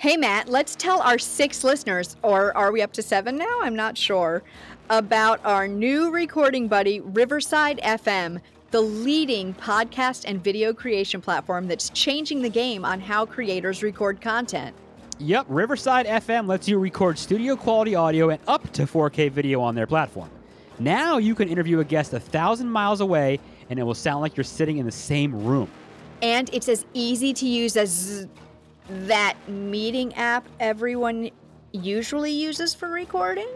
Hey, Matt, let's tell our six listeners, or are we up to seven now? I'm not sure, about our new recording buddy, Riverside FM, the leading podcast and video creation platform that's changing the game on how creators record content. Yep, Riverside FM lets you record studio quality audio and up to 4K video on their platform. Now you can interview a guest a thousand miles away and it will sound like you're sitting in the same room. And it's as easy to use as that meeting app everyone usually uses for recording,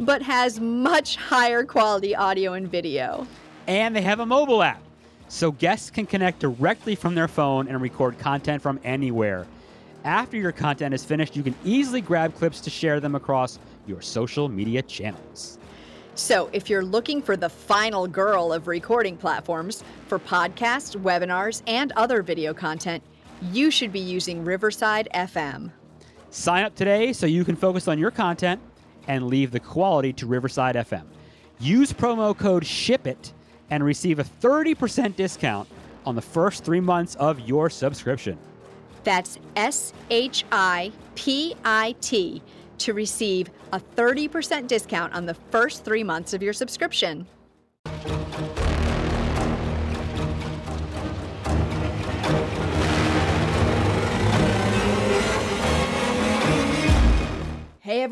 but has much higher quality audio and video. And they have a mobile app, so guests can connect directly from their phone and record content from anywhere. After your content is finished, you can easily grab clips to share them across your social media channels. So, if you're looking for the final girl of recording platforms for podcasts, webinars, and other video content, you should be using Riverside FM. Sign up today so you can focus on your content and leave the quality to Riverside FM. Use promo code SHIPIT and receive a 30% discount on the first three months of your subscription. That's S H I P I T to receive a 30% discount on the first three months of your subscription.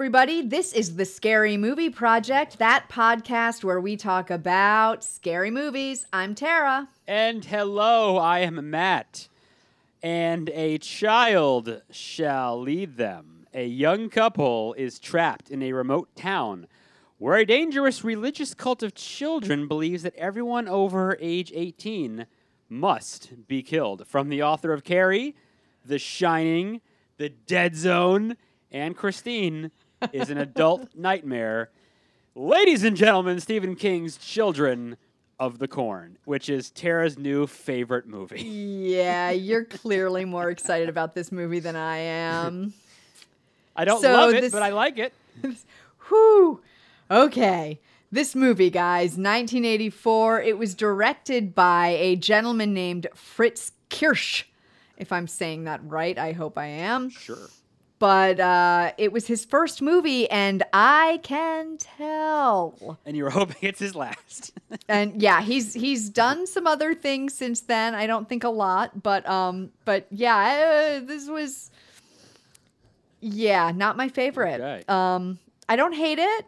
Everybody, this is the Scary Movie Project, that podcast where we talk about scary movies. I'm Tara. And hello, I am Matt. And a child shall lead them. A young couple is trapped in a remote town where a dangerous religious cult of children believes that everyone over age 18 must be killed. From the author of Carrie, The Shining, The Dead Zone, and Christine is an adult nightmare. Ladies and gentlemen, Stephen King's Children of the Corn, which is Tara's new favorite movie. Yeah, you're clearly more excited about this movie than I am. I don't So love it, this- but I like it. Whew. Okay. This movie, guys, 1984. It was directed by a gentleman named Fritz Kiersch. If I'm saying that right, I hope I am. Sure. But uh, it was his first movie, and I can tell. And you were hoping it's his last. And yeah, he's he's done some other things since then. I don't think a lot, but um, but yeah, uh, this was yeah, not my favorite. Okay. Um, I don't hate it,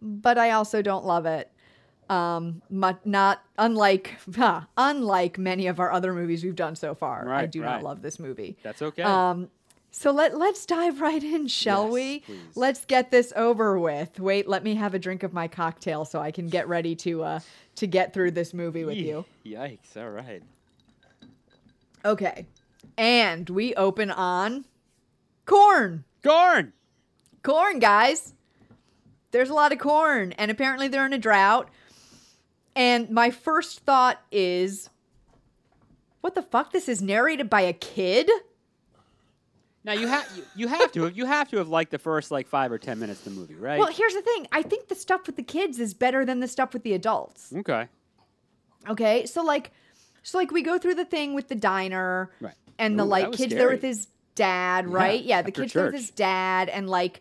but I also don't love it. Um, not unlike huh, unlike many of our other movies we've done so far. I Right, do right. not love this movie. That's okay. Um, so let let's dive right in, shall Yes, we? please. Let's get this over with. Wait, let me have a drink of my cocktail so I can get ready to uh to get through this movie with you. Yikes. All right. Okay. And we open on corn. Corn! Corn, guys. There's a lot of corn and apparently they're in a drought. And my first thought is what the fuck this is narrated by a kid? Now you have you, you have to you have to have liked the first like five or ten minutes of the movie, right? Well, here's the thing. I think the stuff with the kids is better than the stuff with the adults. okay. Okay, so like, so like we go through the thing with the diner, Right. And the Ooh, like kids there with his dad, right? Yeah, the after kids there with his dad, and like,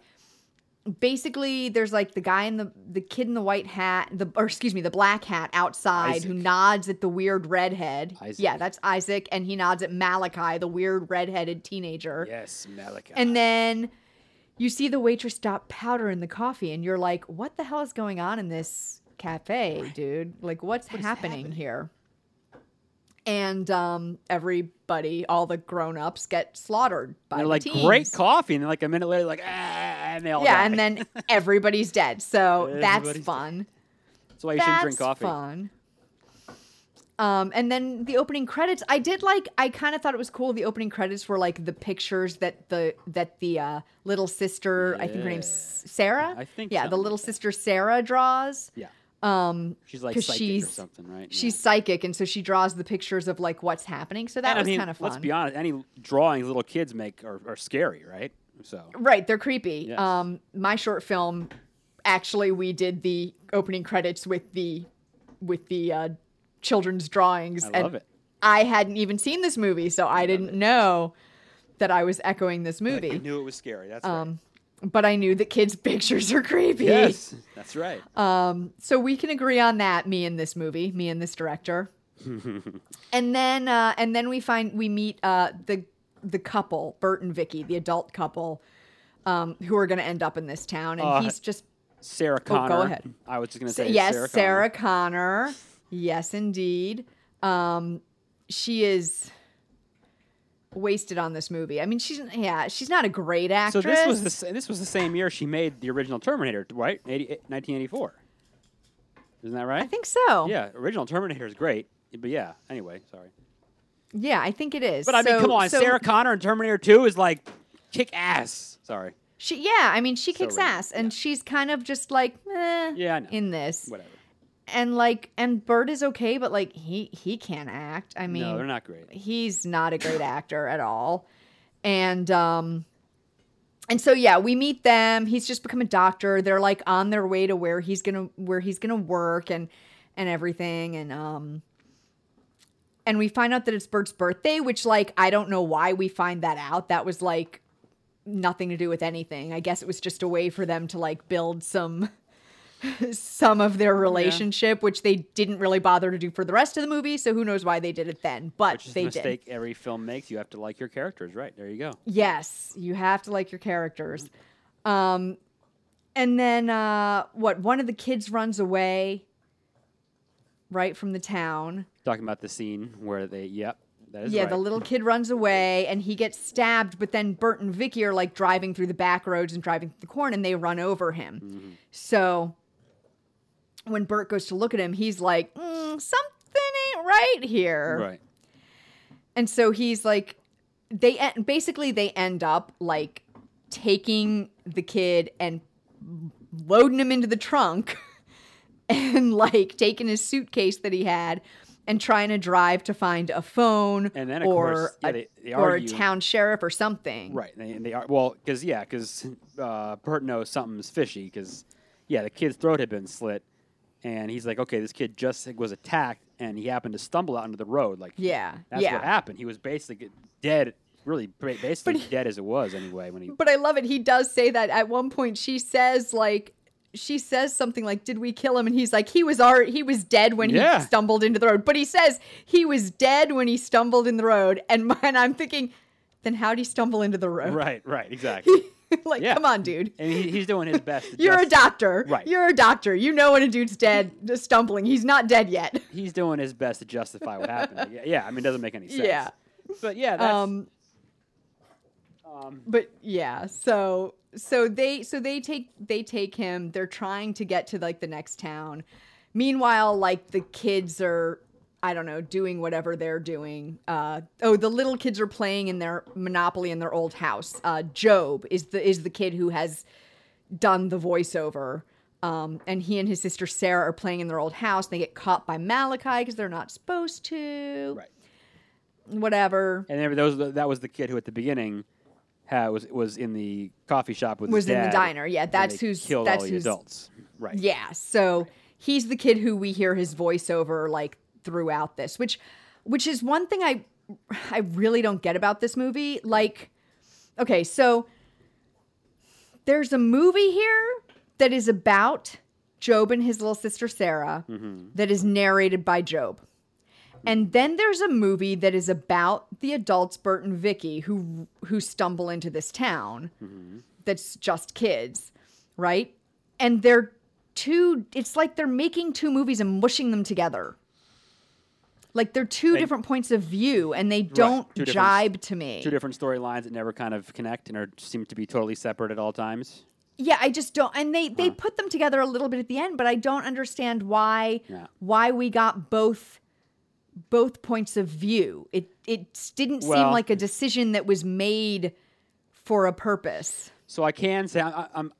basically, there's like the guy in the the kid in the white hat, the or excuse me, the black hat outside who nods at the weird redhead. Isaac. Yeah, that's Isaac, and he nods at Malachi, the weird redheaded teenager. Yes, Malachi. And then you see the waitress stop powder in the coffee, and you're like, what the hell is going on in this cafe, dude? Like, what's happening, here? And um, everybody, all the grown ups, get slaughtered by they're the like teens. great coffee, and then like a minute later, like ah, and they all Yeah, die. and then everybody's dead. So that's Everybody's dead. fun. that's why you shouldn't drink coffee. fun. Um, and then the opening credits, I did like. I kind of thought it was cool. The opening credits were like the pictures that the that the uh, little sister, I think her name's Sarah. I think yeah, the little like that. sister Sarah draws. Yeah, Um, she's like psychic she's- or something, right? she's psychic, and so she draws the pictures of like what's happening. So that And, was I mean, kind of fun. let's be honest. Any drawings little kids make are, are scary, right? So Right, they're creepy. Yes. Um, my short film, actually, we did the opening credits with the with the uh, children's drawings. I and love it. I hadn't even seen this movie, so I didn't know. that I was echoing this movie. I knew it was scary. That's right. Um, but I knew that kids' pictures are creepy. Yes, that's right. Um, so we can agree on that. Me and this movie, me and this director. and then, uh, and then we find we meet uh, the the couple, Bert and Vicky, the adult couple, um, who are going to end up in this town, and Uh, he's just Sarah Oh, go ahead. I was just gonna Sa- say yes, Sarah, Sarah, Connor. Connor. Yes, indeed. Um, she is wasted on this movie. I mean, she's yeah, she's not a great actress. So this was the this was the same year she made the original Terminator, right? 80, 1984. Isn't that right? I think so. Yeah, original Terminator is great, but yeah. Anyway, sorry. Yeah, I think it is. But I mean, So- come on, so Sarah Connor in Terminator 2 is like kick ass. Sorry. She yeah, I mean, she So kicks random, ass, and yeah. she's kind of just like eh, Yeah, I know. in this, Whatever. and like, and Bert is okay, but like he he can't act. I mean, no, they're not great. he's not a great actor at all and um and so yeah we meet them he's just become a doctor they're like on their way to where he's gonna where he's gonna work and and everything and um and we find out that it's bert's birthday which like i don't know why we find that out that was like nothing to do with anything i guess it was just a way for them to like build some some of their relationship which they didn't really bother to do for the rest of the movie so who knows why they did it then but Which is they the did mistake every film makes. You have to like your characters, right? There you go. Yes, you have to like your characters. Um, and then uh, what? One of the kids runs away, right from the town. Talking about the scene where they, yep, that is yeah, right. the little kid runs away, and he gets stabbed. But then Bert and Vicky are like driving through the back roads and driving through the corn, and they run over him. Mm-hmm. So when Bert goes to look at him, he's like, "Mm, "Something ain't right here." right. And so he's like, they en- basically they end up like taking the kid and loading him into the trunk and like taking his suitcase that he had and trying to drive to find a phone And then, of or course, yeah, a, they- they or a town sheriff or something. Right. They, they are well because yeah, because uh, Bert knows something's fishy because yeah, the kid's throat had been slit, and he's like, okay, this kid just was attacked, and he happened to stumble out into the road. Like Yeah. that's yeah. what happened. He was basically dead, really basically he- dead as it was anyway when he. But I love it. He does say that at one point. She says like she says something like, "Did we kill him?" And he's like, "He was already he was dead when Yeah. he stumbled into the road." But he says he was dead when he stumbled in the road. And mine, I'm thinking, then how'd he stumble into the road? Right. Right. Exactly. like, Yeah. come on, dude. and he, he's doing his best. to You're a doctor. Right. You're a doctor. You know when a dude's dead, just stumbling. He's not dead yet. He's doing his best to justify what happened. Yeah, yeah. I mean, it doesn't make any sense. Yeah. But yeah, that's. Um, um, but yeah so so they so they take they take him they're trying to get to like the next town meanwhile like the kids are i don't know doing whatever they're doing uh oh the little kids are playing in their monopoly in their old house uh job is the is the kid who has done the voiceover um, and he and his sister Sarah are playing in their old house. They get caught by Malachi because they're not supposed to. right. Whatever. And there, those, that was the kid who at the beginning had, was was in the coffee shop with dad. Was in the diner. Yeah, that's who's killed that's all the who's adults. Right. Yeah, so he's the kid who we hear his voiceover like throughout this, which which is one thing I I really don't get about this movie. Like okay, so there's a movie here that is about Job and his little sister Sarah mm-hmm. that is narrated by Job. And then there's a movie that is about the adults Bert and Vicky who who stumble into this town that's just kids, right? And they're two it's like they're making two movies and mushing them together. Like they're two They- different points of view and they don't different- jibe to me. Two different storylines that never kind of connect and are seem to be totally separate at all times. Yeah, I just don't. And they they put them together a little bit at the end, but I don't understand why Yeah. why we got both both points of view. It it didn't seem like a decision that was made for a purpose. So I can say I, I'm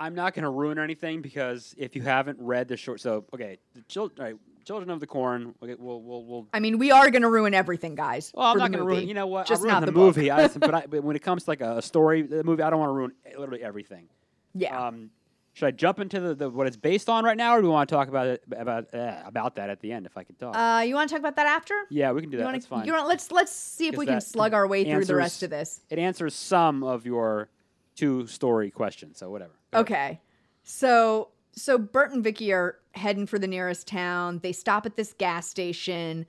I'm not going to ruin anything because if you haven't read the short, so okay, the children, right, Children of the Corn. Okay, we'll we'll we'll. I mean, we are going to ruin everything, guys. Well, I'm not going to ruin. You know what? Just not the, the, movie. I, but, I, but when it comes to like a story, the movie, I don't want to ruin literally everything. Yeah. Um, Should I jump into the, the what it's based on right now, or do we want to talk about it about uh, about that at the end if I can talk? Uh, you want to talk about that after? yeah, we can do that. you want That's fine. You want? Let's let's see if we can slug our way through the rest of this. it answers some of your two story questions, so whatever. Go ahead. Okay. So so Bert and Vicky are heading for the nearest town. They stop at this gas station.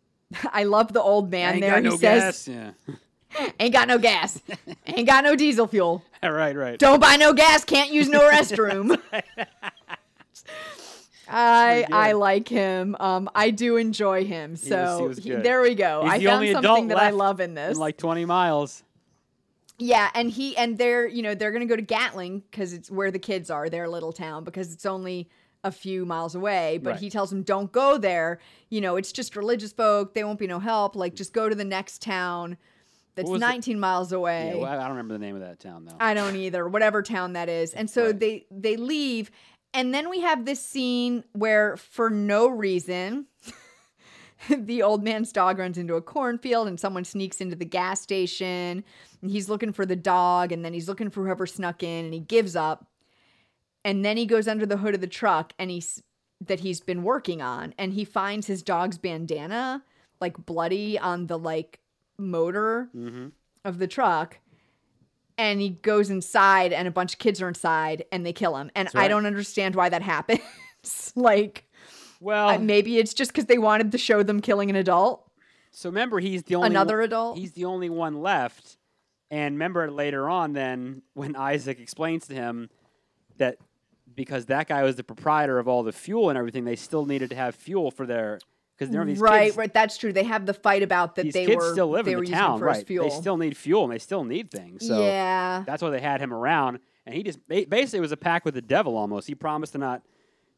I love the old man there. he no says. Yeah. "Ain't got no gas. Ain't got no diesel fuel. right, right. Don't buy no gas. Can't use no restroom." I I like him. Um, I do enjoy him. was- he So was he- good. there we go. He's I the found only something adult that I left love in this. Like 20 miles. Yeah, and he and they're you know they're gonna go to Gatlin because it's where the kids are, their little town, because it's only a few miles away. But Right. he tells them don't go there. You know, it's just religious folk. They won't be no help. Like just go to the next town that's What was it? 19 miles away. Yeah, well, I don't remember the name of that town though. I don't either. Whatever town that is. And so Right. they they leave and then we have this scene where for no reason the old man's dog runs into a cornfield and someone sneaks into the gas station and he's looking for the dog and then he's looking for whoever snuck in and he gives up. And then he goes under the hood of the truck and he's that he's been working on and he finds his dog's bandana like bloody on the like motor mm-hmm. of the truck and he goes inside and a bunch of kids are inside and they kill him. And That's i don't understand why that happens. Like Well, uh, maybe it's just because they wanted to show them killing an adult. So remember he's the only another one- adult? He's the only one left. And remember later on, then when Isaac explains to him that because that guy was the proprietor of all the fuel and everything, they still needed to have fuel for their because there are these right kids, right that's true they have the fight about that these they kids were still live they in the town, right? fuel They still need fuel and they still need things. So yeah that's why they had him around. And he just ba- basically was a pact with the devil almost. He promised to not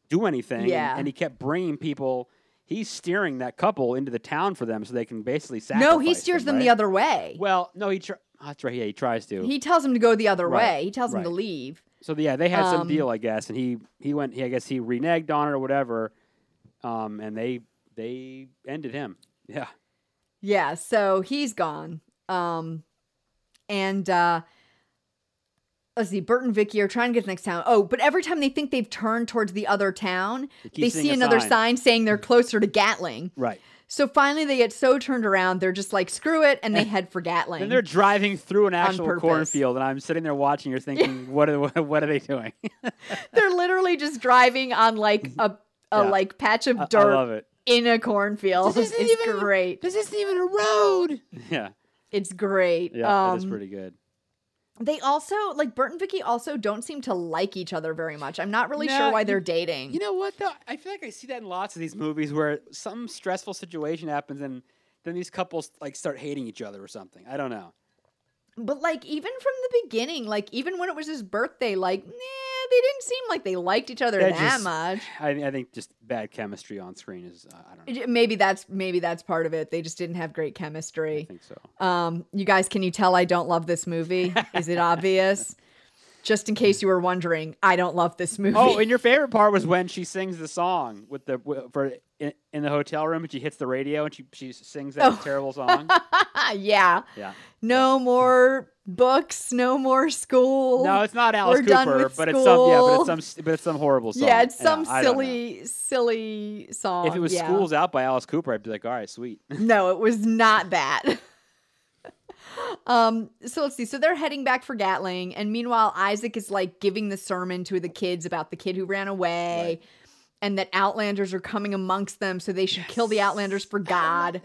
do anything. and- Yeah. And, he kept bringing people. He's steering that couple into the town for them so they can basically sacrifice. no he steers them, right? the other way Well, no, he. Tr- oh, that's right. Yeah, he tries to. he tells them to go the other Right, way he tells them to leave so yeah, they had some Um, deal, I guess, and he he went. He I guess he reneged on it or whatever. Um, and they they ended him. Yeah. Yeah, so he's gone. Um and uh let's see, Bert and Vicky are trying to get to the next town. Oh, but every time they think they've turned towards the other town, They they see another sign. sign. saying they're closer to Gatlin. Right. So finally they get so turned around, they're just like, screw it, and they head for Gatlin. And they're driving through an actual cornfield, and I'm sitting there watching. You're thinking, what are what, what are they doing? They're literally just driving on like a a Yeah. like patch of dirt I love it. In a cornfield. This isn't It's even- great. This isn't even a road. Yeah. It's great. Yeah. that is Um, pretty good. They also like Bert and Vicky also don't seem to like each other very much. I'm not really Nah, sure why you- they're dating. You know what though? I feel like I see that in lots of these movies where some stressful situation happens and then these couples like start hating each other or something. I don't know. but like even from the beginning, like even when it was his birthday, like nah, they didn't seem like they liked each other They're that just- much. I, I think just bad chemistry on screen is uh, I don't know. Maybe that's maybe that's part of it. They just didn't have great I chemistry. think so. Um, you guys, can you tell I don't love this movie? Is it obvious? Just in case you were wondering, I don't love this movie. Oh, and your favorite part was when she sings the song with the for in, in the hotel room, and she hits the radio and she she sings that Oh. terrible song. yeah. Yeah. No more books, no more school. No, it's not Alice We're Cooper, but it's some yeah, but it's some but it's some horrible song. yeah, it's some silly, silly song. If it was yeah. "Schools Out" by Alice Cooper, I'd be like, all right, sweet. No, it was not that. um, so let's see. So they're heading back for Gatlin, and meanwhile, Isaac is like giving the sermon to the kids about the kid who ran away. Right. And that outlanders are coming amongst them, so they should kill the outlanders for God.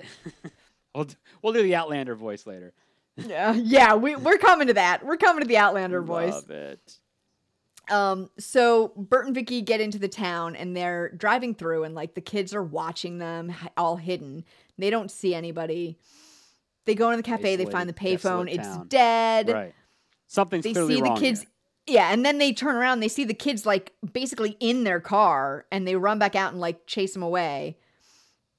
we'll do the Outlander voice later. Yeah, yeah, we, we're coming to that. We're coming to the Outlander voice. Love it. Um, so Bert and Vicky get into the town and they're driving through and like the kids are watching them all hidden. They don't see anybody. They go into the cafe, they find the payphone, it's dead. Right. Something's They clearly see the kids here. Yeah, and then they turn around, they see the kids like basically in their car and they run back out and like chase them away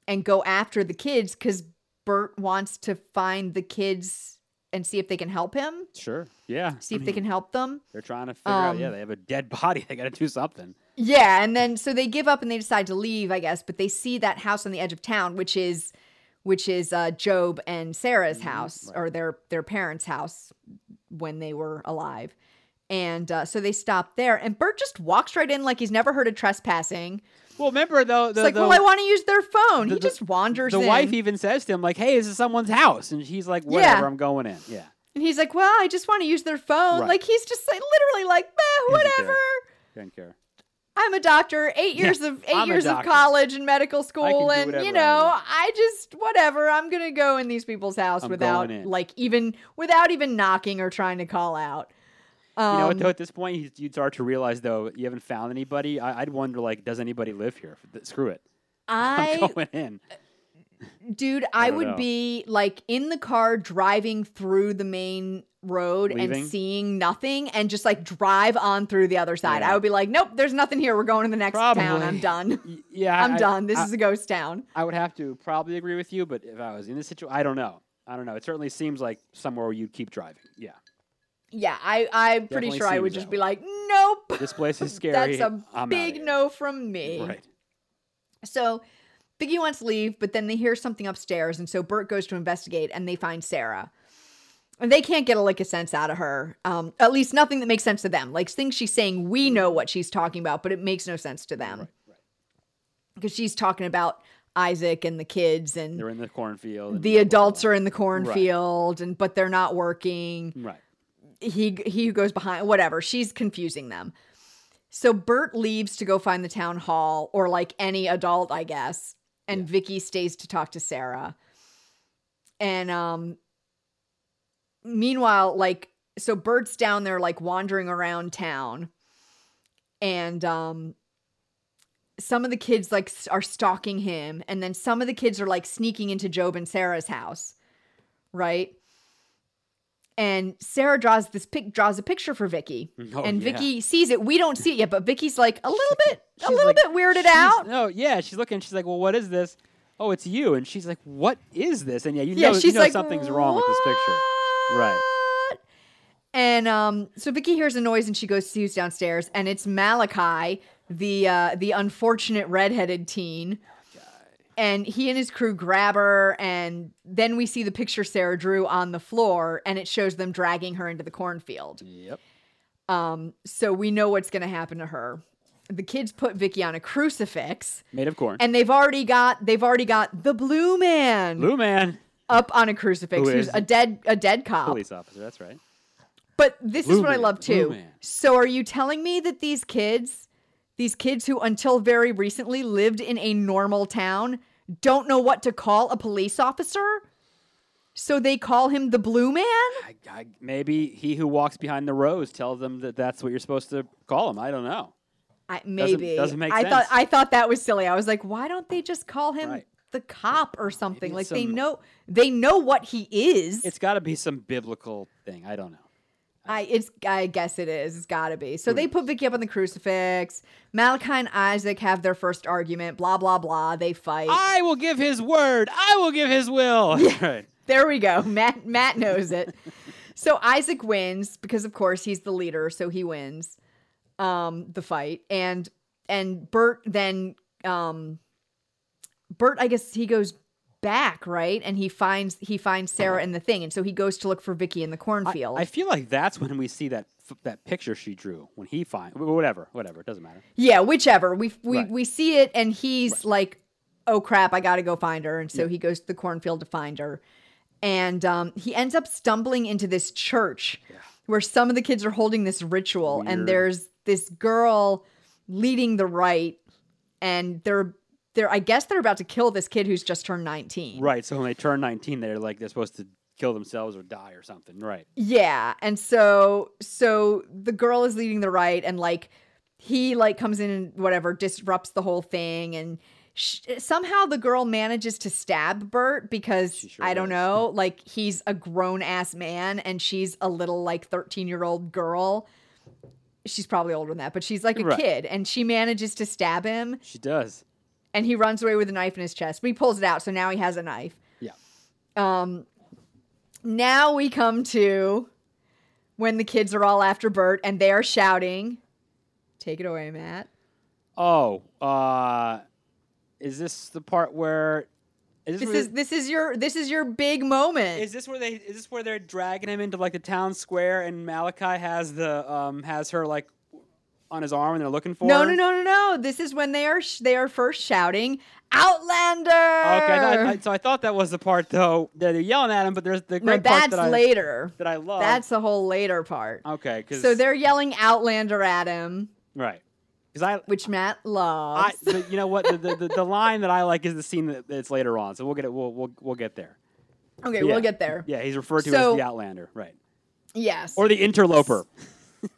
and go after the kids cuz Bert wants to find the kids and see if they can help him, Sure. Yeah. see if they can help them. They're trying to figure out. Yeah, Um, they have a dead body. They got to do something. Yeah, and then so they give up and they decide to leave, I guess, but they see that house on the edge of town, which is which is uh, Job and Sarah's Mhm, house right. or their their parents' house when they were alive. And uh, so they stop there, and Bert just walks right in like he's never heard of trespassing. Well, remember though, the, It's like, the, well, I want to use their phone. the- he just wanders the in. wife even says to him like, "Hey, is this is someone's house," and he's like, "Whatever, Yeah. I'm going in." Yeah, and he's like, well, I just want to use their phone. Right. Like, he's just like, literally like, eh, Doesn't care. whatever. don't care. I'm a doctor, eight Yeah, years of eight I'm years of college and medical school, and you know, want. I just whatever. I'm gonna go in these people's house I'm without like even without even knocking or trying to call out. Um, you know what? Though at this point, you- you'd start to realize though you haven't found anybody. I, I'd wonder like, does anybody live here? Screw it. I'm going in. dude, I, don't would know. be like in the car driving through the main road Leaving? and seeing nothing and just like drive on through the other side. Yeah. I would be like, nope, there's nothing here. We're going to the next town. I'm done. Yeah, I'm I- done. This I, is a ghost town. I would have to probably agree with you, but if I was in this situation, I don't know. I don't know. It certainly seems like somewhere where you'd keep driving. Yeah, Yeah, I, I'm pretty Definitely sure I would just that be like, nope. this place is scary. That's a I'm big no from me. Right. So Vicky wants to leave, but then they hear something upstairs, and so Bert goes to investigate, and they find Sarah. And they can't get a lick of sense out of her. Um, at least nothing that makes sense to them. Like things she's saying, we know what she's talking about, but it makes no sense to them Right. Right. because she's talking about Isaac and the kids, and They're in the cornfield. the adults are in the cornfield, and but they're not working. Right. He he goes behind whatever she's confusing them. So bert leaves to go find the town hall or like any adult i guess and Yeah. vicky stays to talk to sarah. And um meanwhile like so bert's down there like wandering around town. And um some of the kids like are stalking him. And then some of the kids are like sneaking into job and sarah's house. Right and sarah draws this pic draws a picture for vicky Oh, and yeah. vicky sees it we don't see it yet but vicky's like a little bit a little like- bit weirded out No, yeah, she's looking. She's like, "Well, what is this?" Oh, it's you. And she's like, "What is this?" And yeah, you yeah know, she's you know like something's wrong with this picture. Right. And um so vicky hears a noise and she goes sees downstairs and it's malachi the uh the unfortunate redheaded teen and he and his crew grab her and then we see the picture sarah drew on the floor and it shows them dragging her into the cornfield Yep. um so we know what's going to happen to her the kids put vicky on a crucifix Made of corn. and they've already got they've already got the blue man Blue man, up on a crucifix Who who's a dead a dead cop police officer. That's right. but this is Blue what i love too so are you telling me that these kids these kids who until very recently lived in a normal town don't know what to call a police officer so they call him the blue man I, I, maybe he who walks behind the rose tells them that that's what you're supposed to call him. I don't know. I, maybe doesn't make I thought sense. I thought that was silly. I was like, why don't they just call him Right. the cop or something? Maybe Like it's they know they know what he is. It's got to be some biblical thing. I don't know. I it's I guess it is. It's got to be. So they put Vicky up on the crucifix. Malachi and Isaac have their first argument. Blah blah blah. They fight. I will give his word. I will give his will. right. There we go. Matt Matt knows it. so Isaac wins because of course he's the leader, so he wins um the fight. And and Bert then um Bert I guess he goes back, right? And he finds he finds Sarah in the thing and so he goes to look for Vicky in the cornfield. I feel like that's when we see that f- that picture she drew when he find whatever whatever it doesn't matter. yeah, whichever. We we Right. we see it and he's like oh crap, I got to go find her and so Yeah. he goes to the cornfield to find her. And um, he ends up stumbling into this church where some of the kids are holding this ritual, and there's this girl leading the rite, and they're they're I guess they're about to kill this kid who's just turned 19. Right. So when they turn 19, they're like they're supposed to kill themselves or die or something. Right. Yeah, and so so the girl is leading the right and like he like comes in and whatever disrupts the whole thing, and sh- somehow the girl manages to stab Bert because sure I don't know, like he's a grown ass man and she's a little like thirteen year old girl. She's probably older than that, but she's like a Right. kid, and she manages to stab him, She does. And he runs away with a knife in his chest. But he pulls it out, so now he has a knife. Yeah. Um, now we come to when the kids are all after Bert and they are shouting. Take it away, Matt. Oh, uh, is this the part where Is This where is this is your this is your big moment. Is this where they? Is this where they're dragging him into like the town square, and Malachi has the um has her like on his arm, and they're looking for no, her? no, no, no, no. This is when they are sh- they are first shouting Outlander. Okay, I, I, so I thought that was the part though. that They're yelling at him, but there's the no, great part that's that I, later. that I love. That's the whole later part. okay. Cause, So they're yelling Outlander at him, right. I, which Matt I, loves. but you know what? The, the, the, the line that I like is the scene that, that's later on. So we'll get it. We'll we'll, we'll get there. okay, yeah. we'll get there. Yeah, he's referred to So- as the Outlander, right? Yes. Or the Interloper.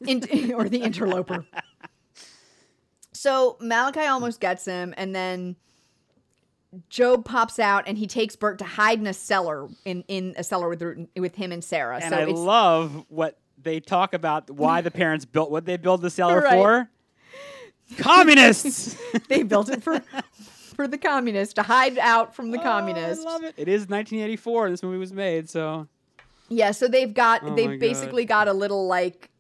In- or the interloper. So Malachi almost gets him, and then Job pops out, and he takes Bert to hide in a cellar in in a cellar with with him and Sarah. And so I it's love what they talk about why the parents built what they built the cellar Right. for. Communists. they built it for for the communists to hide out from the Oh, communists. I love it. It is 1984. This movie was made, so Yeah, so they've got Oh they've God. basically got a little like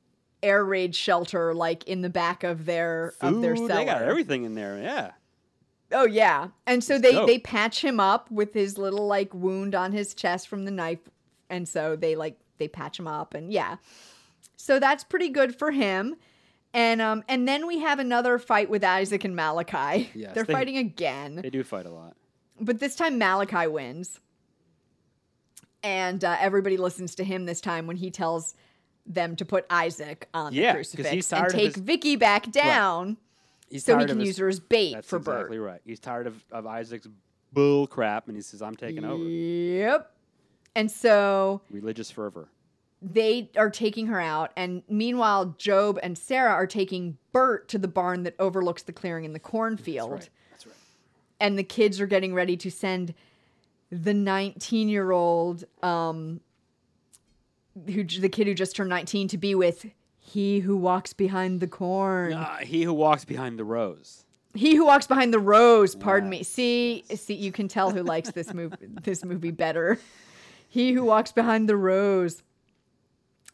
air raid shelter like in the back of their of their Food, cellar. they got everything in there. Yeah. Oh yeah. And so they dope. they patch him up with his little like wound on his chest from the knife and so they like they patch him up and yeah. So that's pretty good for him. And um and then we have another fight with Isaac and Malachi. Yes, They're they- fighting again. They do fight a lot. But this time Malachi wins. And uh, everybody listens to him this time when he tells them to put Isaac on Yeah, the crucifix and take his- Vicky back down He's so he can his- use her as bait That's for Bert. exactly right. He's tired of, of Isaac's bull crap, and he says, "I'm taking over." Yep. And so Religious fervor. they are taking her out, and meanwhile, Job and Sarah are taking Bert to the barn that overlooks the clearing in the cornfield. That's right. That's right. And the kids are getting ready to send the 19 year old, um, who the kid who just turned 19 to be with he who walks behind the corn. Uh, he who walks behind the rose. He who walks behind the rose. Pardon me. Yes, See, see, you can tell who likes this movie. this movie better. He who walks behind the rose.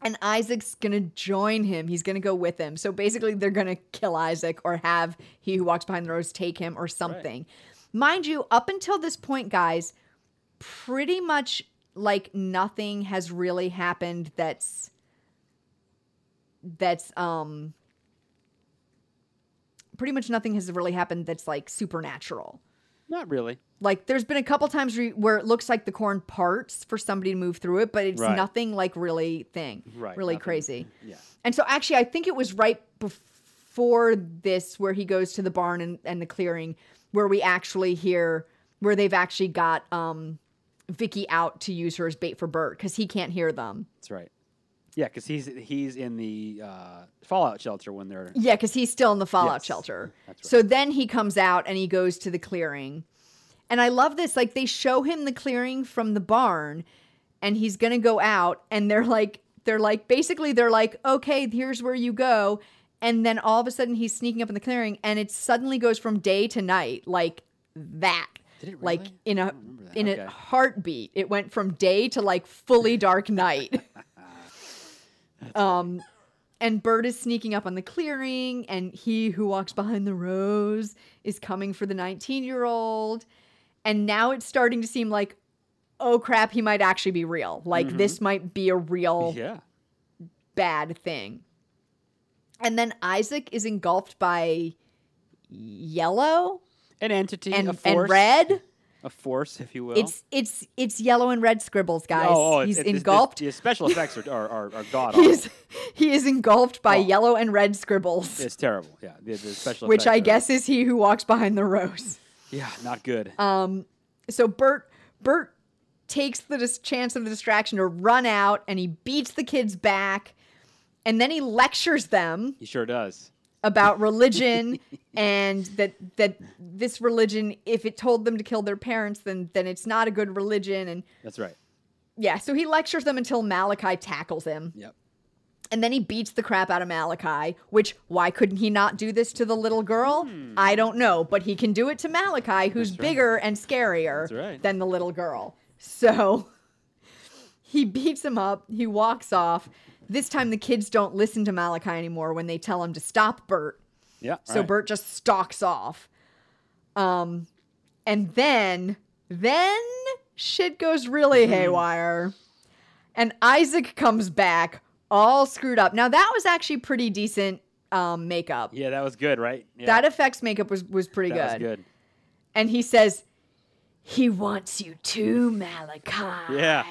And Isaac's gonna join him. He's gonna go with him. So basically, they're gonna kill Isaac or have he who walks behind the rose take him or something. Mind you, up until this point, guys, pretty much like nothing has really happened that's that's um pretty much nothing has really happened that's like supernatural. Not really. Like there's been a couple times re- where it looks like the corn parts for somebody to move through it, but it's Right. nothing like really thing, Right. really nothing- crazy. Yeah. And so actually, I think it was right before this where he goes to the barn and, and the clearing where we actually hear where they've actually got um Vicky out to use her as bait for Bert because he can't hear them. That's right. Yeah, because he's he's in the uh, fallout shelter when they're Yeah, because he's still in the fallout Yes, shelter. right. So then he comes out and he goes to the clearing. And I love this. Like they show him the clearing from the barn and he's gonna go out and they're like they're like basically they're like, okay, here's where you go. And then all of a sudden he's sneaking up in the clearing and it suddenly goes from day to night, like that. It Like in a don't remember that. in Okay. a heartbeat. It went from day to like fully dark night. um and Bert is sneaking up on the clearing, and he who walks behind the rose is coming for the 19 year old. And now it's starting to seem like, oh crap, he might actually be real. Like, this might be a real yeah. bad thing. And then Isaac is engulfed by yellow An entity, and, a force, and red. a force, if you will. It's it's it's yellow and red scribbles, guys. Oh, oh, He's it- it- engulfed. The, the special effects are are, are, are god he awful. is he is engulfed by Oh. yellow and red scribbles. It's terrible. Yeah, the, the special which effects I are- guess is he who walks behind the rose. Yeah, not good. Um, so Bert Bert takes the dis- chance of the distraction to run out, and he beats the kids back, and then he lectures them he sure does. About religion and that that this religion, if it told them to kill their parents, then then it's not a good religion. And That's right. yeah, so he lectures them until Malachi tackles him. Yep. And then he beats the crap out of Malachi, which why couldn't he not do this to the little girl? I don't know, but he can do it to Malachi, who's Hmm. That's right. bigger and scarier That's right. than the little girl. So he beats him up, he walks off. This time the kids don't listen to Malachi anymore when they tell him to stop Bert. Yeah. So right. Bert just stalks off. Um and then Then shit goes really Hmm. haywire. And Isaac comes back all screwed up. Now that was actually pretty decent um, makeup. Yeah, that was good, right? Yeah, That effects makeup was was pretty that good. was good. And he says, "He wants you too, Malachi." Yeah.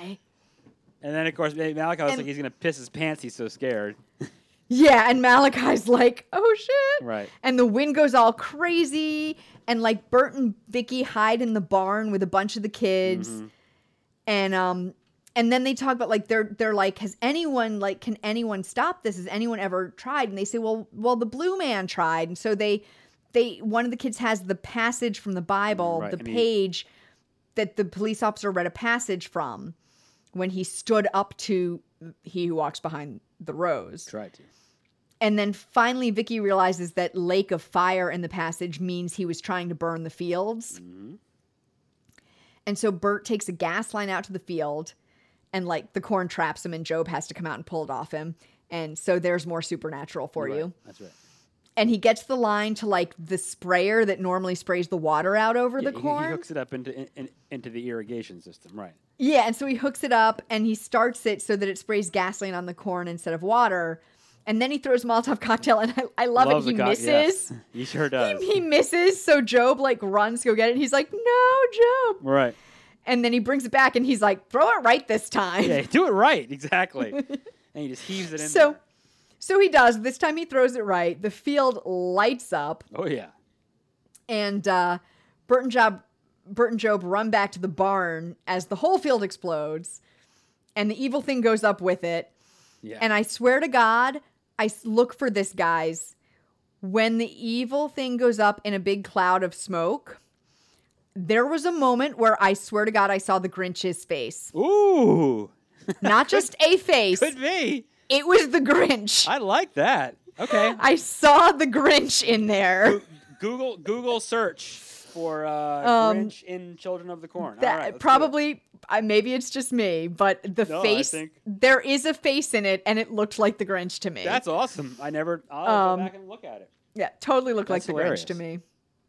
And then of course Malachi was And- like he's gonna piss his pants. He's so scared. Yeah, and Malachi's like, "Oh shit!" Right. And the wind goes all crazy, and like Bert and Vicky hide in the barn with a bunch of the kids, Mhm. and um, and then they talk about like they're they're like, "Has anyone like can anyone stop this? Has anyone ever tried?" And they say, "Well, well, the blue man tried," and so they they one of the kids has the passage from the Bible, Right, the and he- page that the police officer read a passage from when he stood up to he who walks behind the rose. Tried to. And then finally, Vicky realizes that lake of fire in the passage means he was trying to burn the fields. Mhm. And so Bert takes a gas line out to the field, and like the corn traps him, and Job has to come out and pull it off him. And so there's more supernatural for Right, you. That's right. And he gets the line to like the sprayer that normally sprays the water out over Yeah, the corn. He hooks it up into in, in, into the irrigation system, right? Yeah, and so he hooks it up and he starts it so that it sprays gasoline on the corn instead of water. And then he throws Molotov cocktail, and I, I love Loves it. He co- misses. yes. he sure He, does. he misses, so Job like runs to go get it. And he's like, "No, Job!" right. And then he brings it back, and he's like, "Throw it right this time." Yeah, do it right. Exactly. and he just heaves it in. so, there. so he does. This time he throws it right. The field lights up, Oh yeah. and uh, Bert and Job, Bert and Job run back to the barn as the whole field explodes, and the evil thing goes up with it. Yeah. And I swear to God, I look for this, guys. When the evil thing goes up in a big cloud of smoke, there was a moment where I swear to God, I saw the Grinch's face. Ooh. Not just a face, Could be. it was the Grinch. I like that. Okay. I saw the Grinch in there. Google Google search for uh, Um, Grinch in Children of the Corn. That right, let's it. probably uh, maybe it's just me, but the No, face think- there is a face in it, and it looked like the Grinch to me. That's awesome. I never. I'll Um, go back and look at it. yeah, totally looked like That's the. Grinch to me.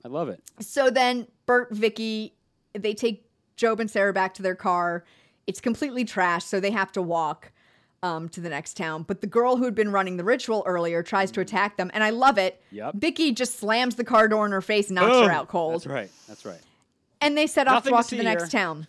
I love it. So then Bert, Vicky, they take Job and Sarah back to their car. It's completely trashed, so they have to walk um, to the next town. But the girl who had been running the ritual earlier tries to attack them, and I love it. Yep. Vicky just slams the car door in her face and knocks Boom. her out cold. That's right. That's right. And they set off to Nothing to walk to, see the next town.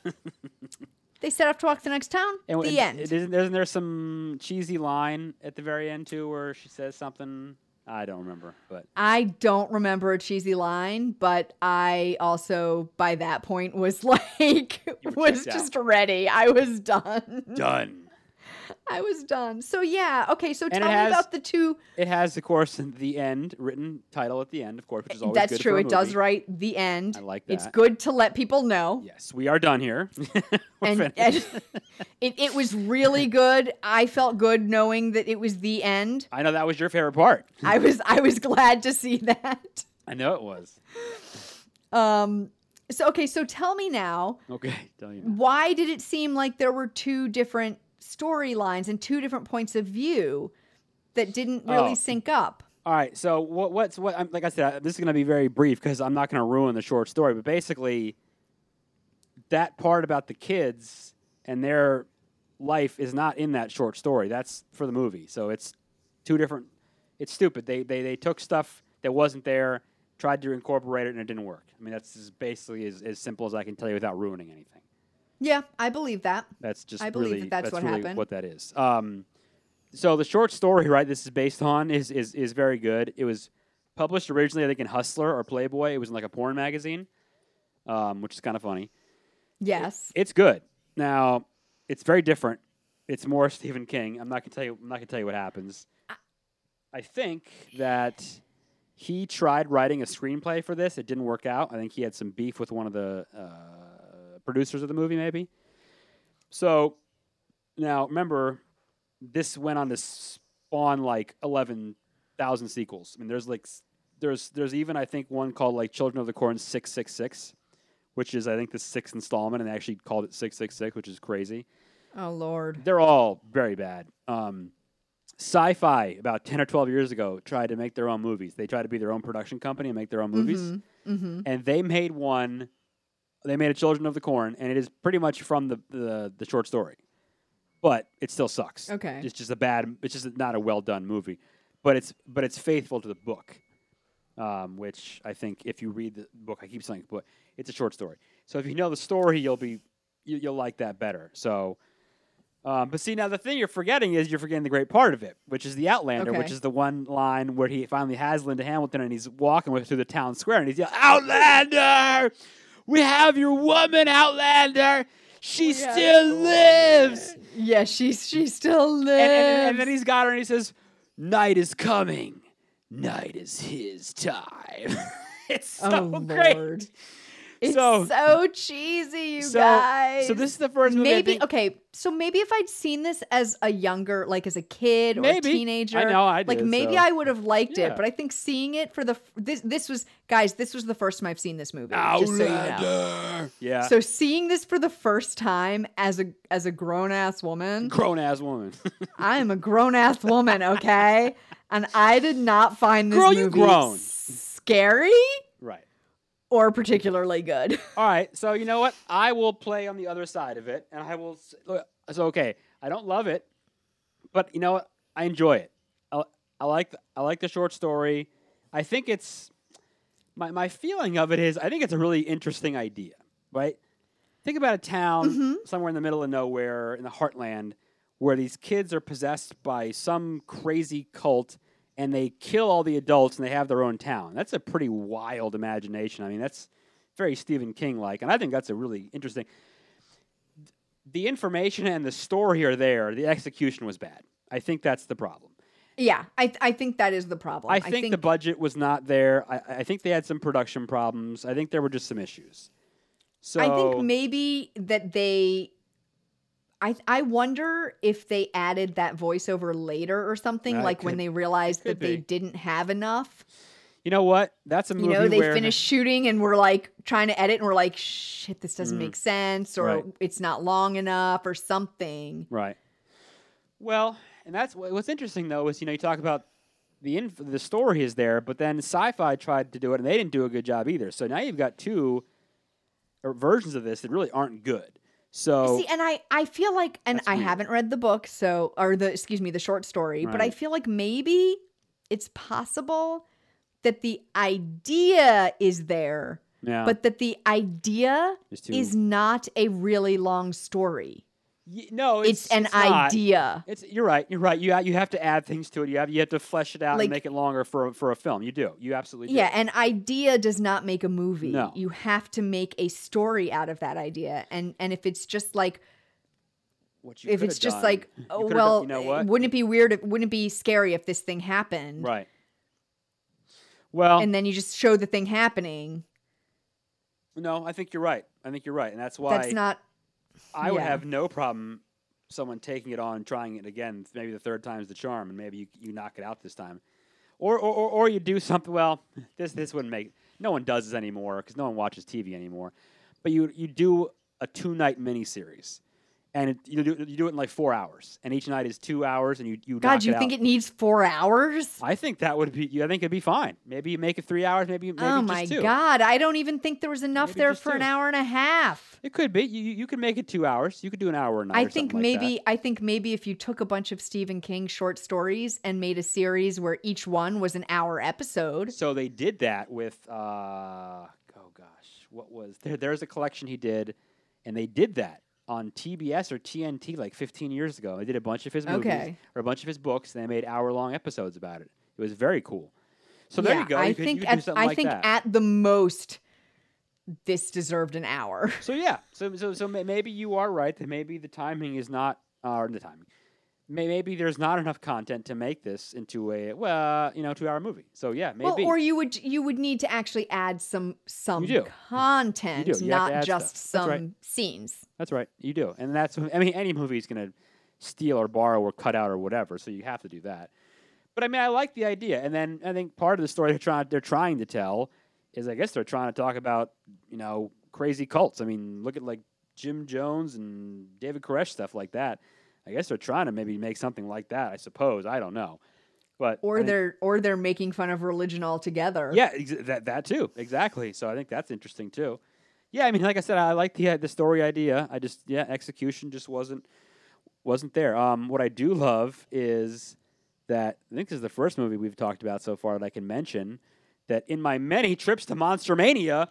they set off to walk to the next town. And the and end. it isn't, isn't there some cheesy line at the very end too, where she says something? I don't remember, but I don't remember a cheesy line, but I also by that point was like was checked out. just ready. I was done. done. I was done. So yeah, okay. So it tell me has- about the two. It has, of course, the end written title at the end, of course, which is always That's true. It does write the end. I like that. It's good to let people know. Yes, we are done here. We're And, and it, it was really good. I felt good knowing that it was the end. I know that was your favorite part. I was I was glad to see that. I know it was. Um so okay, so tell me now, Okay, tell you. now. why did it seem like there were two different storylines and two different points of view that didn't really Oh. sync up? All right, so what, what's what? I'm, like I said, this is going to be very brief because I'm not going to ruin the short story. But basically, that part about the kids and their life is not in that short story. That's for the movie. So it's two different. It's stupid. They they they took stuff that wasn't there, tried to incorporate it, and it didn't work. I mean, that's as basically as, as simple as I can tell you without ruining anything. Yeah, I believe that. That's just I believe really, that that's what really happened. What that is. Um, so the short story, right? This is based on is is is very good. It was published originally, I think, in Hustler or Playboy. It was in like a porn magazine, um, which is kind of funny. Yes. It's good. Now, it's very different. It's more Stephen King. I'm not gonna tell you. I'm not gonna tell you what happens. I think that he tried writing a screenplay for this. It didn't work out. I think he had some beef with one of the uh, producers of the movie, maybe. So now, remember, this went on to spawn like eleven thousand sequels. I mean, there's like there's there's even I think one called like Children of the Corn six six six, which is I think the sixth installment, and they actually called it six six six, which is crazy. Oh Lord. They're all very bad. Um, Syfy about 10 or 12 years ago tried to make their own movies they tried to be their own production company and make their own movies Mm-hmm. and they made one they made a Children of the Corn, and it is pretty much from the the, the short story, but it still sucks. Okay. it's just a bad. It's just not a well done movie, but it's but it's faithful to the book, um, which I think if you read the book, I keep saying book, it's a short story. So if you know the story, you'll be you, you'll like that better. So. Um, but see, now the thing you're forgetting is you're forgetting the great part of it, which is the Outlander, which is the one line where he finally has Linda Hamilton and he's walking with through the town square and he's yelling, Outlander! We have your woman, Outlander! She still lives! Yeah, she's she still lives. And, and, and then he's got her and he says, Night is coming. Night is his time. it's oh, so oh great. Lord. It's So- so, cheesy, you so, guys. so this is the first movie maybe okay. So maybe if I'd seen this as a younger, like as a kid or Maybe. a teenager, I know, I like maybe so- I would have liked Yeah. it. But I think seeing it for the this this was guys, this was the first time I've seen this movie. Just so you know. Outlander! Yeah. So seeing this for the first time as a as a grown ass woman, Grown ass woman. I am a grown ass woman, okay? and I did not find this Girl, you movie grown. scary. Or particularly good. All right, so you know what? I will play on the other side of it, and I will. So okay, I don't love it, but you know what? I enjoy it. I, I like the, I like the short story. I think it's my my feeling of it is I think it's a really interesting idea, right? Think about a town Mhm. somewhere in the middle of nowhere in the heartland where these kids are possessed by some crazy cult and they kill all the adults and they have their own town. That's a pretty wild imagination. I mean, that's very Stephen King like, and I think that's a really interesting. The information and the story are there. The execution was bad. I think that's the problem. Yeah, I I think that is the problem. I think, the budget was not there. I, I think they had some production problems. I think there were just some issues. So I think maybe that they. I I wonder if they added that voiceover later or something, it like when they realized could that they didn't have enough. you know what? That's a You know, they where finished shooting and we're like trying to edit, and we're like, shit, this doesn't Mm. make sense, or Right. it's not long enough, or something. Right. Well, and that's what's interesting though is you know you talk about the inf- the story is there, but then Syfy tried to do it and they didn't do a good job either. So now you've got two versions of this that really aren't good. So See, and I I feel like, and I weird. haven't read the book, so or the excuse me, the short story, but I feel like maybe it's possible that the idea is there, yeah, but that the idea is not a really long story. Y- no, It's, it's, an it's idea. It's you're right. You're right. You you have to add things to it. You have you have to flesh it out Like- and make it longer for a- for a film. You do. You absolutely do. Yeah, an idea does not make a movie. No. You have to make a story out of that idea. And and if it's just like What you if it's just done- like oh well you know what? wouldn't it be weird if, wouldn't it be scary if this thing happened Right. Well, and then you just show the thing happening no, I think you're right. I think you're right, and that's why that's not I would Yeah. have no problem someone taking it on trying it again. Maybe the third time's the charm, and maybe you, you knock it out this time, or or, or, or you do something. Well, this this wouldn't make no one does this anymore because no one watches TV anymore. But you you do a two night miniseries, and it, you do you do it in like four hours, and each night is two hours, and you you God, you it think out. it needs four hours? I think that would be. I think it'd be fine. Maybe you make it three hours. Maybe maybe oh my two. God, I don't even think there was enough Maybe there for an hour and a half. It could be. You you could make it two hours. You could do an hour and a night. I think something like maybe I think maybe if you took a bunch of Stephen King short stories and made a series where each one was an hour episode. So they did that with uh oh gosh, what was there? There's a collection he did, and they did that on TBS or TNT like 15 years ago. They did a bunch of his movies Okay. or a bunch of his books, and they made hour long episodes about it. It was very cool. So there you go. I you could, think you could do at, something I like think that. at the most this deserved an hour. so yeah, so so so may- maybe you are right that maybe the timing is not or the timing. May- Maybe there's not enough content to make this into a well, you know, two-hour movie. So yeah, maybe. Well, or you would you would need to actually add some some do. content, You. You not just stuff. That's some right. scenes. That's right. You do. And that's, I mean, any movie is going to steal or borrow or cut out or whatever. So you have to do that. But I mean, I like the idea. And then I think part of the story they're trying, they're trying to tell is I guess they're trying to talk about, you know, crazy cults. I mean, look at like Jim Jones and David Koresh, stuff like that. I guess they're trying to maybe make something like that, I suppose. I don't know. But Or think- they're or they're making fun of religion altogether. yeah, ex- that that too, exactly. So I think that's interesting too. yeah, I mean, like I said, I like the uh, the story idea. I just yeah, execution just wasn't wasn't there. Um, what I do love is that I think this is the first movie we've talked about so far that I can mention that in my many trips to Monster Mania,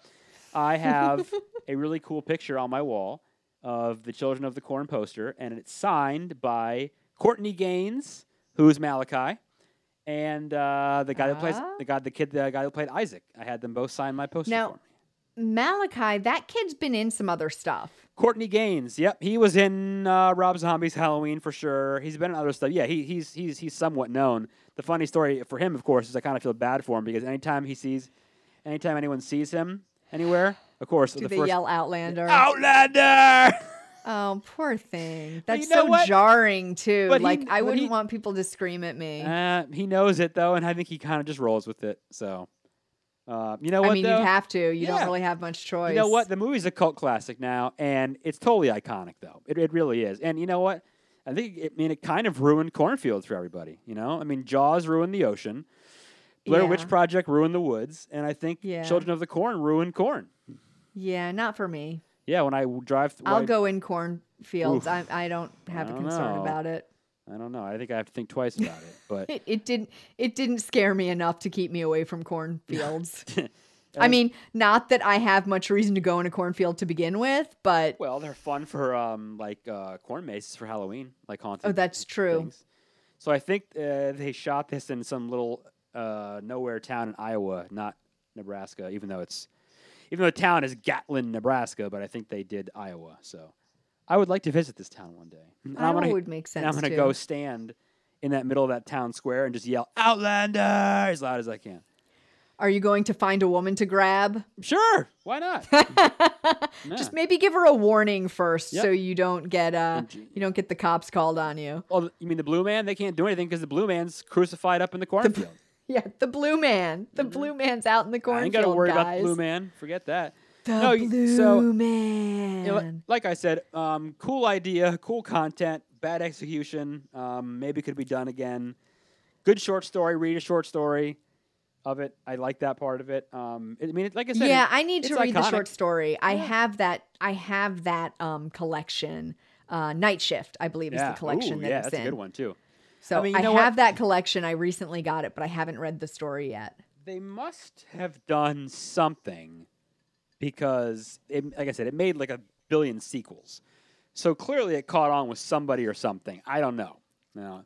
I have a really cool picture on my wall of the Children of the Corn poster, and it's signed by Courtney Gaines, who's Malachi, and uh, the guy that plays Ah. the guy, the kid, the guy who played Isaac. I had them both sign my poster Now- for me. Malachi, that kid's been in some other stuff. Courtney Gaines. Yep, he was in uh, Rob Zombie's Halloween for sure. He's been in other stuff. Yeah, he, he's he's he's somewhat known. The funny story for him, of course, is I kind of feel bad for him because anytime he sees, anytime anyone sees him anywhere, of course, Do the they first yell Outlander? Outlander. Oh, poor thing. That's you know so what? jarring too. But he- like I wouldn't he- want people to scream at me. uh, he knows it though, and I think he kind of just rolls with it. So, uh, you know what? I mean, though? you'd have to. You Yeah. don't really have much choice. You know what? The movie's a cult classic now, and it's totally iconic, though. It, it really is. And you know what? I think it, I mean it kind of ruined cornfields for everybody. You know, I mean Jaws ruined the ocean, Blair Yeah. Witch Project ruined the woods, and I think Yeah. Children of the Corn ruined corn. Yeah, not for me. Yeah, when I drive, I'll when I- go in cornfields. Oof. I, I don't have I a don't concern know. about it. I don't know. I think I have to think twice about it. But It, it didn't it didn't scare me enough to keep me away from cornfields. I mean, not that I have much reason to go in a cornfield to begin with, but well, they're fun for um like uh, corn mazes for Halloween, like haunted. oh, that's true. things. So I think uh, they shot this in some little uh, nowhere town in Iowa, not Nebraska, even though it's even though the town is Gatlin, Nebraska, but I think they did Iowa. So I would like to visit this town one day. And I'm Iowa gonna, would make sense and I'm gonna go stand in that middle of that town square and just yell Outlander as loud as I can. Are you going to find a woman to grab? Sure, why not? Just maybe give her a warning first, Yep. so you don't get uh you don't get the cops called on you. Oh, you mean the blue man? They can't do anything because the blue man's crucified up in the cornfield. Yeah, the blue man. The blue man's out in the Mm-hmm. I cornfield. ain't got to worry guys. about the blue man. Forget that. The No, blue so- man. You know, like I said, um, cool idea, cool content, bad execution. Um, maybe could be done again. Good short story. Read a short story of it. I like that part of it. Um, I mean, like I said, yeah, I need to read the short story. I Yeah. have that. I have that um collection. Uh, Night Shift, I believe, is the collection Ooh, that yeah, it's that's in. a good one too. So I, I mean, know have what? that collection. I recently got it, but I haven't read the story yet. They must have done something because, it, like I said, it made like a billion sequels. So clearly, it caught on with somebody or something. I don't know. No,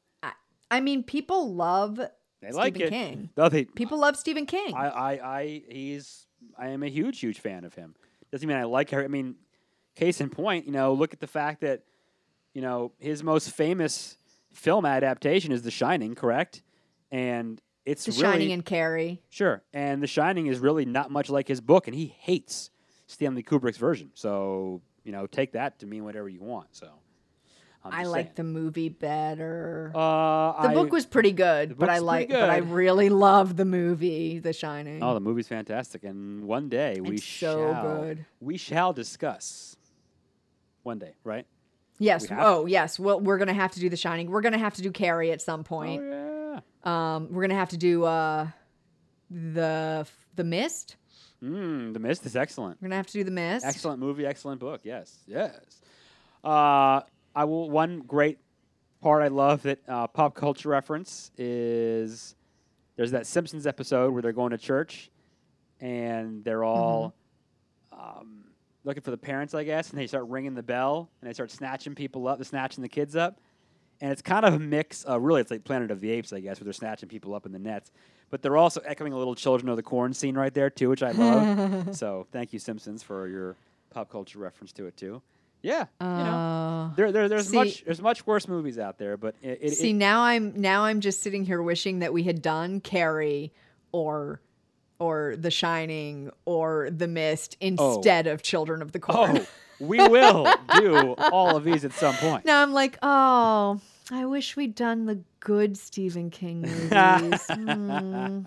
I mean, people love they like Stephen it. King. No, they, People love Stephen King. I, I, I, he's, I am a huge, huge fan of him. Doesn't mean I like her. I mean, case in point, you know, look at the fact that, you know, his most famous film adaptation is The Shining, correct? And it's the really Shining and Carrie. sure. And The Shining is really not much like his book, and he hates Stanley Kubrick's version. So, you know, take that to mean whatever you want. So, I like the movie better. Uh, the I- book was pretty good, but I like. But I really love the movie, The Shining. Oh, the movie's fantastic, and one day we It's so shall good. we shall discuss. One day, right? Yes. Oh, yes. Well, we're gonna have to do The Shining. We're gonna have to do Carrie at some point. Oh Um, we're gonna have to do uh, the the Mist. Mm, the Mist is excellent. We're gonna have to do the Mist. Excellent movie, excellent book. Yes, yes. Uh, I will. One great part I love that uh, pop culture reference is there's that Simpsons episode where they're going to church and they're all um, looking for the parents, I guess, and they start ringing the bell and they start snatching people up, they're snatching the kids up. And it's kind of a mix. Uh, really, it's like Planet of the Apes, I guess, where they're snatching people up in the nets. But they're also echoing a little Children of the Corn scene right there too, which I love. so thank you, Simpsons, for your pop culture reference to it too. Yeah, you know, Uh, there, there, there's see- much, there's much worse movies out there, but it, it, see, it now I'm now I'm just sitting here wishing that we had done Carrie or or The Shining or The Mist instead of Children of the Corn. oh, we will do all of these at some point. Now I'm like, oh, I wish we'd done the good Stephen King movies. Hmm,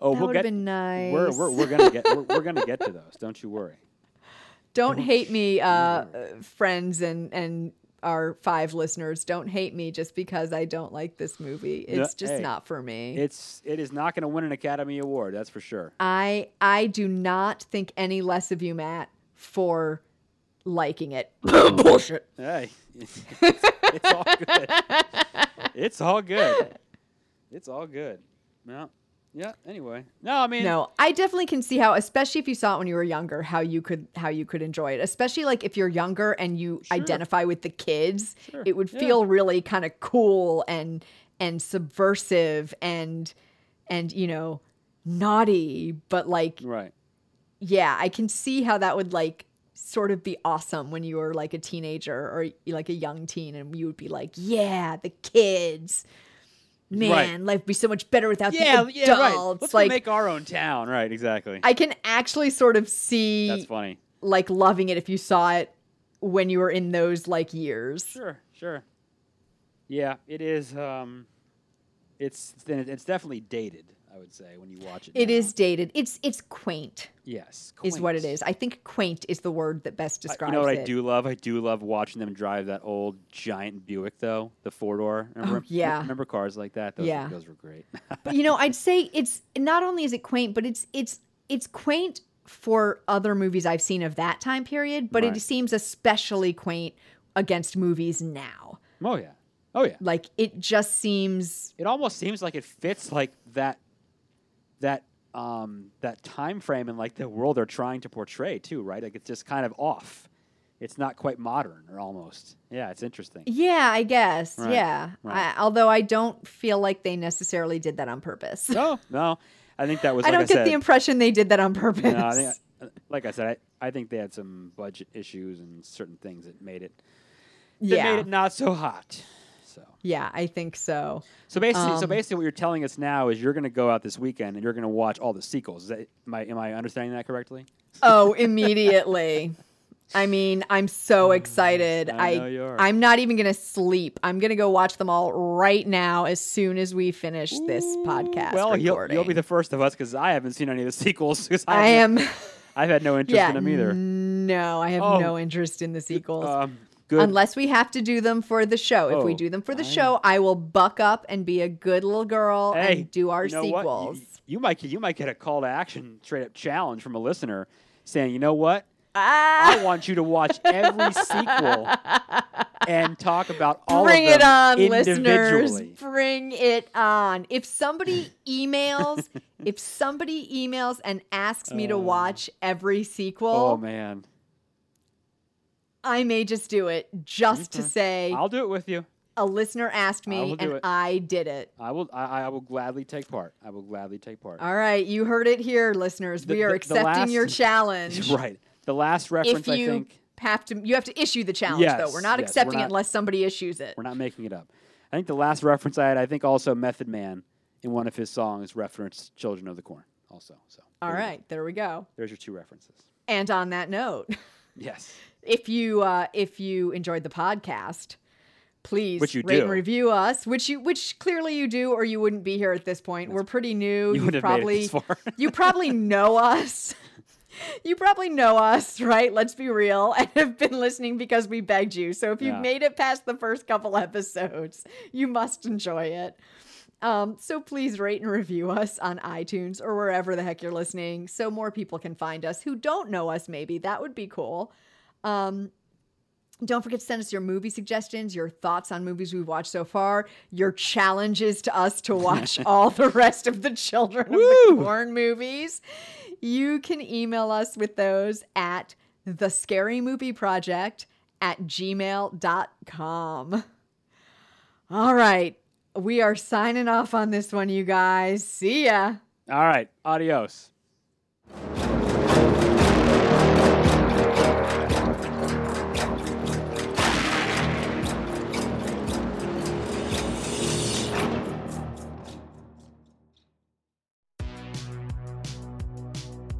oh, that we'll would get. have been nice. We're, we're, we're gonna get we're, we're gonna get to those. Don't you worry. Don't hate me, uh, friends and and our five listeners. Don't hate me just because I don't like this movie. It's Yeah, just hey, not for me. It's it is not going to win an Academy Award. That's for sure. I I do not think any less of you, Matt, for liking it. Bullshit. Hey, it's, it's all good. It's all good. It's all good. No. Yeah. Anyway. No, I mean. No, I definitely can see how, especially if you saw it when you were younger, how you could how you could enjoy it. Especially like if you're younger and you Sure. identify with the kids, Sure, it would yeah. feel really kind of cool and and subversive and and you know naughty, but like Right. yeah, I can see how that would like sort of be awesome when you were like a teenager or like a young teen and you would be like, yeah, the kids. Man, life would be so much better without Yeah. the Yeah. Right. Let's like make our own town. Right. Exactly. I can actually sort of see That's funny. like loving it if you saw it when you were in those like years. Sure. Sure. Yeah. It is. Um. It's it's definitely dated. I would say when you watch it. It now. is dated. It's it's quaint Yes. is what it is. I think quaint is the word that best I- describes you know what it. I do love? I do love watching them drive that old giant Buick, though the four door. Oh, remember, Oh, yeah. Remember cars like that? Those, Yeah. those were great. But you know, I'd say it's not only is it quaint, but it's it's it's quaint for other movies I've seen of that time period, but Right. it seems especially quaint against movies now. oh yeah. Oh yeah. Like it just seems It almost seems like it fits like that that um that time frame and like the world they're trying to portray too, right? Like it's just kind of off. It's not quite modern or almost. Yeah, it's interesting. yeah, I guess. Right, Yeah. right. I, although I don't feel like they necessarily did that on purpose. no, no. I think that was I like don't I get said, the impression they did that on purpose. No, I think, uh, like I said, I, I think they had some budget issues and certain things that made it that yeah. made it not so hot. So, yeah, I think so. so basically, so Um, basically, what you're telling us now is you're going to go out this weekend and you're going to watch all the sequels. Is that, am I am I understanding that correctly? Oh, immediately. I mean, I'm so excited. I I, know you are. I'm not even gonna sleep. I'm gonna go watch them all right now as soon as we finish this podcast. Well, you'll, you'll be the first of us because I haven't seen any of the sequels. I haven't- am. I've had no interest Yeah. in them either. No, I have Oh. no interest in the sequels. Um, good. Unless we have to do them for the show. If we Oh, do them for the I- show, I will buck up and be a good little girl hey, and do our you know sequels. You, you might you might get a call to action, straight up challenge from a listener saying, you know what? Ah, I want you to watch every sequel and talk about all Bring of them it on, listeners. Bring it on. If somebody emails, if somebody emails and asks me to Uh, watch every sequel, Oh man, I may just do it just to say I'll do it with you. a listener asked me do and it. I did it. I will. I, I will gladly take part. I will gladly take part. All right, you heard it here, listeners. The- we are the- the accepting your challenge. right. The last reference, If you I think, have to, you have to issue the challenge though. We're not yes, we're accepting not- it unless somebody issues it. we're not making it up. I think the last reference I had, I think also Method Man in one of his songs referenced "Children of the Corn." Also, so All there right, there we go. There's your two references. And on that note. Yes. if you uh, if you enjoyed the podcast, please Which you rate do. and review us. Which you which clearly you do, or you wouldn't be here at this point. We're pretty new. You would have probably made it this far. you probably know us. You probably know us, right? Let's be real, and have been listening because we begged you. So if you've Yeah. made it past the first couple episodes, you must enjoy it. Um, so please rate and review us on iTunes or wherever the heck you're listening, so more people can find us who don't know us. Maybe that would be cool. Um, don't forget to send us your movie suggestions, your thoughts on movies we've watched so far, your challenges to us to watch all the rest of the Children of the Corn movies. You can email us with those at the scary movie project at gmail.com. All right. We are signing off on this one, you guys. See ya. All right. Adios.